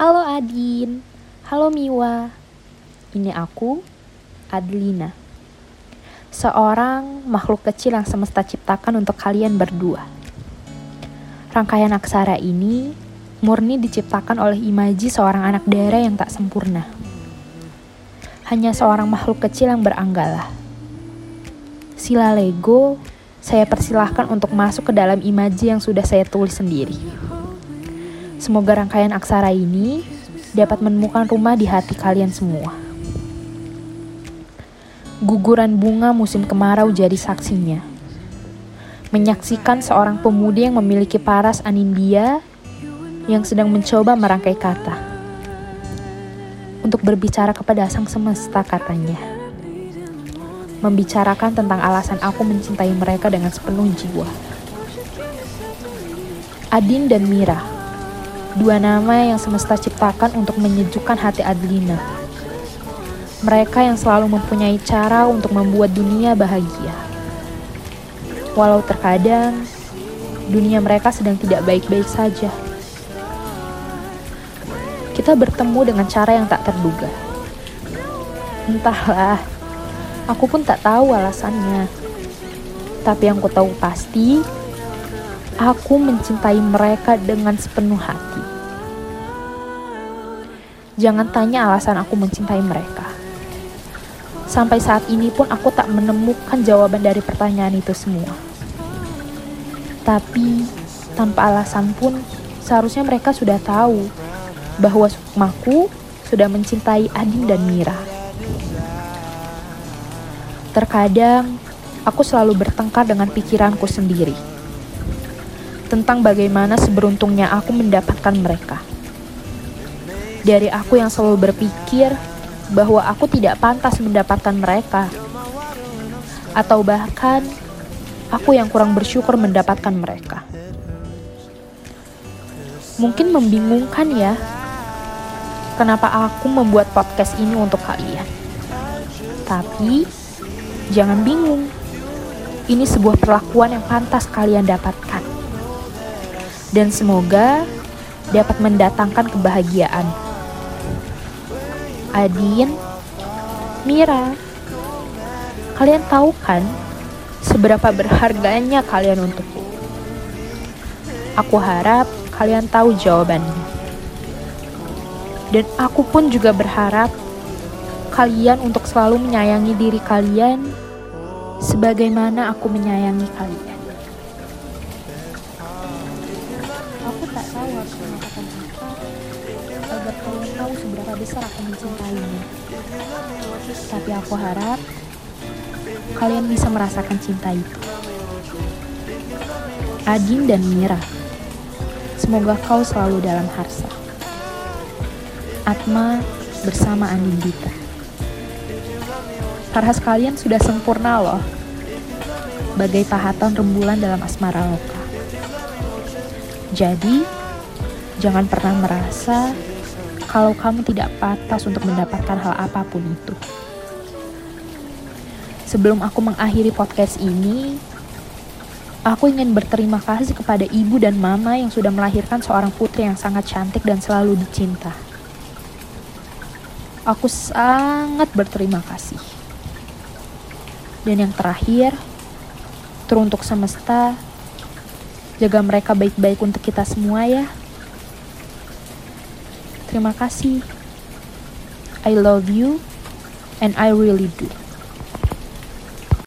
Halo Adin, halo Miwa. Ini aku, Adlina. Seorang makhluk kecil yang semesta ciptakan untuk kalian berdua. Rangkaian aksara ini murni diciptakan oleh imaji seorang anak daerah yang tak sempurna. Hanya seorang makhluk kecil yang beranggalah. Sila Lego, saya persilahkan untuk masuk ke dalam imaji yang sudah saya tulis sendiri. Semoga rangkaian aksara ini dapat menemukan rumah di hati kalian semua. Guguran bunga musim kemarau jadi saksinya. Menyaksikan seorang pemuda yang memiliki paras anindia yang sedang mencoba merangkai kata. Untuk berbicara kepada sang semesta katanya. Membicarakan tentang alasan aku mencintai mereka dengan sepenuh jiwa. Adin dan Mira, dua nama yang semesta ciptakan untuk menyejukkan hati Adlina mereka yang selalu mempunyai cara untuk membuat dunia bahagia. Walau terkadang dunia mereka sedang tidak baik-baik saja. Kita bertemu dengan cara yang tak terduga. Entahlah, aku pun tak tahu alasannya. Tapi yang ku tahu pasti, aku mencintai mereka dengan sepenuh hati. Jangan tanya alasan aku mencintai mereka Sampai saat ini pun aku tak menemukan jawaban dari pertanyaan itu semua. Tapi tanpa alasan pun seharusnya mereka sudah tahu bahwa Sukmaku sudah mencintai Adin dan Mira. Terkadang aku selalu bertengkar dengan pikiranku sendiri tentang bagaimana seberuntungnya aku mendapatkan mereka. Dari aku yang selalu berpikir bahwa aku tidak pantas mendapatkan mereka, atau bahkan aku yang kurang bersyukur mendapatkan mereka. Mungkin membingungkan ya, kenapa aku membuat podcast ini untuk kalian. Tapi jangan bingung, ini sebuah perlakuan yang pantas kalian dapatkan, dan semoga dapat mendatangkan kebahagiaan. Adin, Mira. Kalian tahu kan seberapa berharganya kalian untukku? Aku harap kalian tahu jawabannya. Dan aku pun juga berharap kalian untuk selalu menyayangi diri kalian sebagaimana aku menyayangi kalian. Tak tahu harus mengatakan apa agar kalian tahu seberapa besar aku mencintaimu. Tapi aku harap kalian bisa merasakan cinta itu. Adin dan Mira, semoga kau selalu dalam harsa. Atma bersama Andin Dita. Parhas kalian sudah sempurna loh. Bagai pahatan rembulan dalam asmara loka. Jadi, jangan pernah merasa kalau kamu tidak pantas untuk mendapatkan hal apa pun itu. Sebelum aku mengakhiri podcast ini, aku ingin berterima kasih kepada ibu dan mama yang sudah melahirkan seorang putri yang sangat cantik dan selalu dicinta. Aku sangat berterima kasih. Dan yang terakhir, teruntuk semesta, jaga mereka baik-baik untuk kita semua ya. Terima kasih. I love you and I really do.